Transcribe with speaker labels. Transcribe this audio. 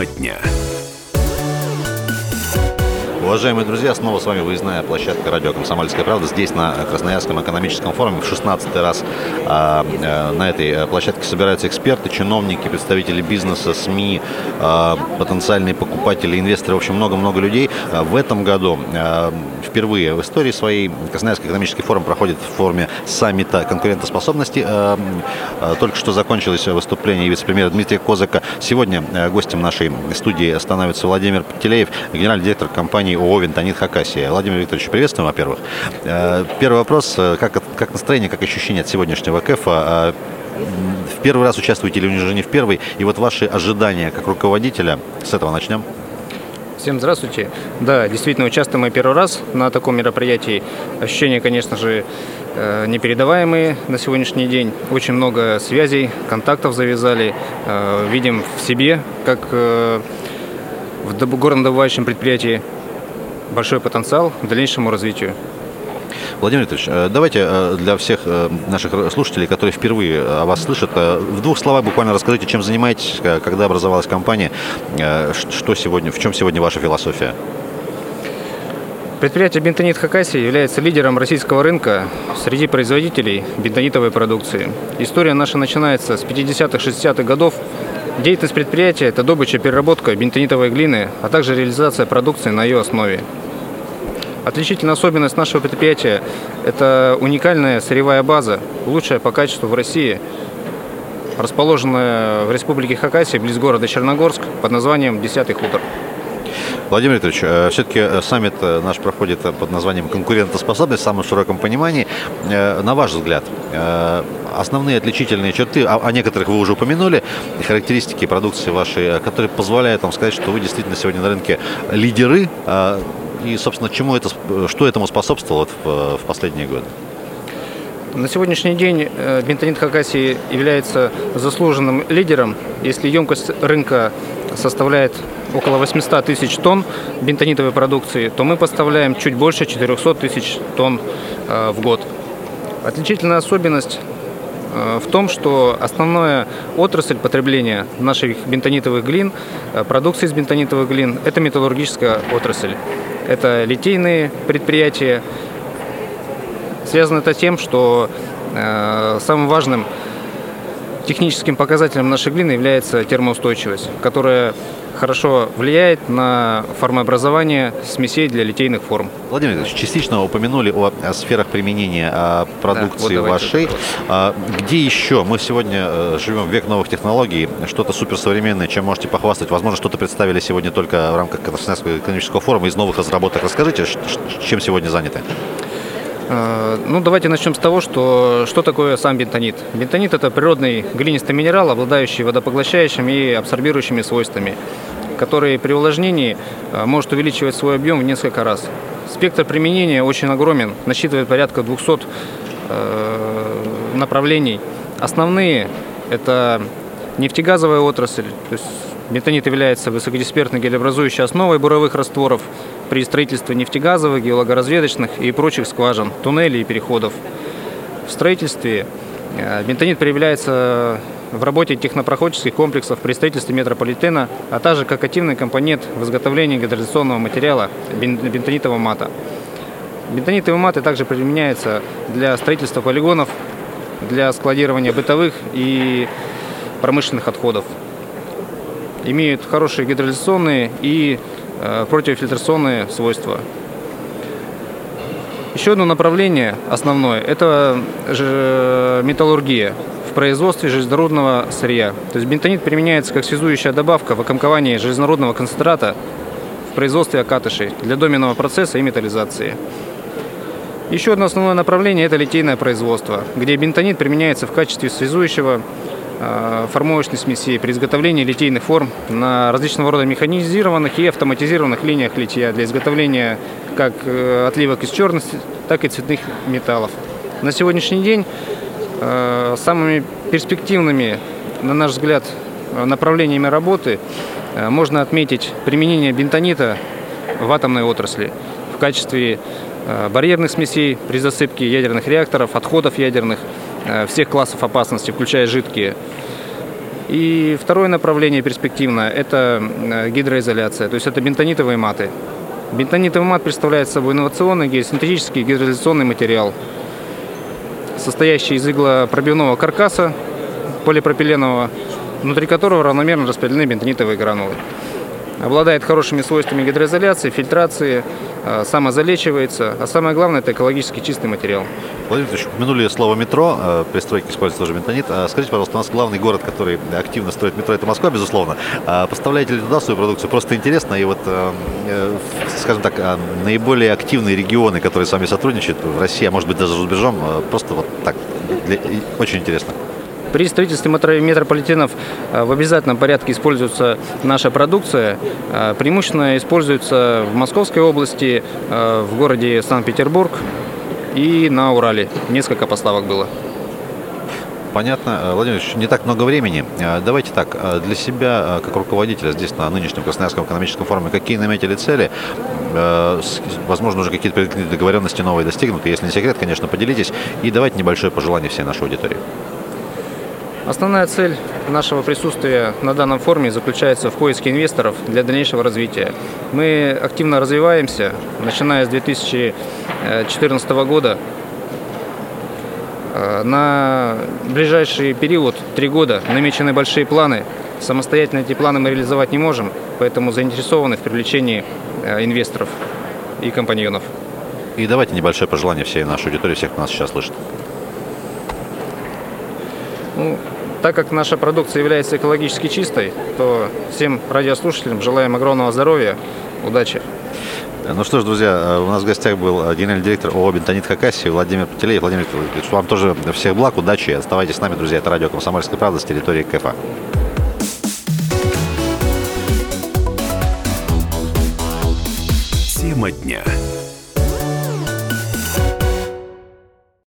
Speaker 1: Тема дня.
Speaker 2: Уважаемые друзья, снова с вами выездная площадка радио «Комсомольская правда». Здесь, на Красноярском экономическом форуме, в 16 раз а, а, на этой э, площадке собираются эксперты, чиновники, представители бизнеса, СМИ, а, потенциальные покупатели, инвесторы, в общем, много-много людей. А, в этом году а, впервые в истории своей Красноярский экономический форум проходит в форме саммита конкурентоспособности. А, а, только что закончилось выступление вице-премьера Дмитрия Козака. Сегодня э, гостем нашей студии становится Владимир Пателеев, генеральный директор компании ООО «Винтонит Хакасия». Владимир Викторович, приветствуем, во-первых. Э, первый вопрос. Э, как, как настроение, как ощущение от сегодняшнего КЭФа? Э, в первый раз участвуете или уже не в первый? И вот ваши ожидания как руководителя, с этого начнем.
Speaker 3: Всем здравствуйте. Да, действительно, участвуем мы первый раз на таком мероприятии. Ощущения, конечно же, непередаваемые на сегодняшний день. Очень много связей, контактов завязали. Видим в себе, как в горнодобывающем предприятии большой потенциал к дальнейшему развитию.
Speaker 2: Владимир Викторович, э, давайте э, для всех э, наших слушателей, которые впервые о вас слышат, в двух словах буквально расскажите, чем занимаетесь, когда образовалась компания, что сегодня, в чем сегодня ваша философия?
Speaker 3: Предприятие «Бентонит Хакасия» является лидером российского рынка среди производителей бентонитовой продукции. История наша начинается с 50-х, 60-х годов. Деятельность предприятия – это добыча, переработка бентонитовой глины, а также реализация продукции на ее основе. Отличительная особенность нашего предприятия – это уникальная сырьевая база, лучшая по качеству в России, расположенная в республике Хакасия, близ города Черногорск, под названием «Десятый хутор».
Speaker 2: Владимир Викторович, э, все-таки э, саммит э, наш проходит под названием «Конкурентоспособность» в самом широком понимании. На ваш взгляд, основные отличительные черты, о, некоторых вы уже упомянули, характеристики продукции вашей, которые позволяют вам сказать, что вы действительно сегодня на рынке лидеры, и, собственно, чему это, что этому способствовало в последние годы?
Speaker 3: На сегодняшний день э, Бентонит Хакасии является заслуженным лидером. Если емкость рынка составляет около 800 тысяч тонн бентонитовой продукции, то мы поставляем чуть больше 400 тысяч тонн э, в год. Отличительная особенность э, в том, что основная отрасль потребления наших бентонитовых глин, продукции из бентонитовых глин, это металлургическая отрасль это литейные предприятия. Связано это тем, что э, самым важным техническим показателем нашей глины является термоустойчивость, которая хорошо влияет на формообразование смесей для литейных форм.
Speaker 2: Владимир Ильич, частично упомянули о, о сферах применения о продукции да, вот вашей. А, где еще? Мы сегодня э, живем в век новых технологий, что-то суперсовременное, чем можете похвастать. Возможно, что-то представили сегодня только в рамках Красноярского экономического форума из новых разработок. Расскажите, чем сегодня заняты?
Speaker 3: Э, ну, давайте начнем с того, что, что такое сам бентонит. Бентонит – это природный глинистый минерал, обладающий водопоглощающими и абсорбирующими свойствами, который при увлажнении э, может увеличивать свой объем в несколько раз. Спектр применения очень огромен, насчитывает порядка 200 э, направлений. Основные – это нефтегазовая отрасль, то есть бентонит является высокодиспертной гелеобразующей основой буровых растворов, при строительстве нефтегазовых, геологоразведочных и прочих скважин, туннелей и переходов. В строительстве э, бентонит проявляется в работе технопроходческих комплексов при строительстве метрополитена, а также как активный компонент в изготовлении гидроизоляционного материала бентонитового мата. Бентонитовые маты также применяются для строительства полигонов, для складирования бытовых и промышленных отходов. Имеют хорошие гидроизоляционные и противофильтрационные свойства. Еще одно направление основное – это металлургия в производстве железнорудного сырья. То есть бентонит применяется как связующая добавка в окомковании железнорудного концентрата в производстве окатышей для доменного процесса и металлизации. Еще одно основное направление – это литейное производство, где бентонит применяется в качестве связующего Э, формовочной смеси при изготовлении литейных форм на различного рода механизированных и автоматизированных линиях литья для изготовления как э, отливок из черных, так и цветных металлов. На сегодняшний день э, самыми перспективными, на наш взгляд, направлениями работы можно отметить применение бентонита в атомной отрасли в качестве барьерных смесей при засыпке ядерных реакторов, отходов ядерных – Э, всех классов опасности, включая жидкие. И второе направление перспективное – это э, гидроизоляция, то есть это бентонитовые маты. Бентонитовый мат представляет собой инновационный геосинтетический гидроизоляционный материал, состоящий из иглопробивного каркаса полипропиленового, внутри которого равномерно распределены бентонитовые гранулы. Обладает хорошими свойствами гидроизоляции, фильтрации, э, самозалечивается, а самое главное – это экологически чистый материал.
Speaker 2: Владимир Ильич, упомянули слово метро, э, при стройке используется тоже бентонит. А скажите, пожалуйста, у нас главный город, который активно строит метро, это Москва, безусловно. А поставляете ли туда свою продукцию? Просто интересно, и вот, э, скажем так, наиболее активные регионы, которые с вами сотрудничают в России, а может быть даже за рубежом, просто вот так, для, очень интересно.
Speaker 3: При строительстве метрополитенов э, в обязательном порядке используется наша продукция. Э, преимущественно используется в Московской области, э, в городе Санкт-Петербург и на Урале. Несколько поставок было.
Speaker 2: Понятно. Владимир не так много времени. Давайте так, для себя, как руководителя здесь на нынешнем Красноярском экономическом форуме, какие наметили цели? Возможно, уже какие-то договоренности новые достигнуты. Если не секрет, конечно, поделитесь. И давайте небольшое пожелание всей нашей аудитории.
Speaker 3: Основная цель нашего присутствия на данном форуме заключается в поиске инвесторов для дальнейшего развития. Мы активно развиваемся, начиная с 2014 года. Э, на ближайший период, три года, намечены большие планы. Самостоятельно эти планы мы реализовать не можем, поэтому заинтересованы в привлечении э, инвесторов и компаньонов.
Speaker 2: И давайте небольшое пожелание всей нашей аудитории, всех, кто нас сейчас слышит.
Speaker 3: Ну, так как наша продукция является экологически чистой, то всем радиослушателям желаем огромного здоровья, удачи.
Speaker 2: Ну что ж, друзья, у нас в гостях был генеральный директор ООО «Бентонит Хакасии» Владимир Путилеев. Владимир Путилеевич, вам тоже всех благ, удачи. Оставайтесь с нами, друзья. Это радио «Комсомольская правда» с территории КФА.
Speaker 1: Тема дня.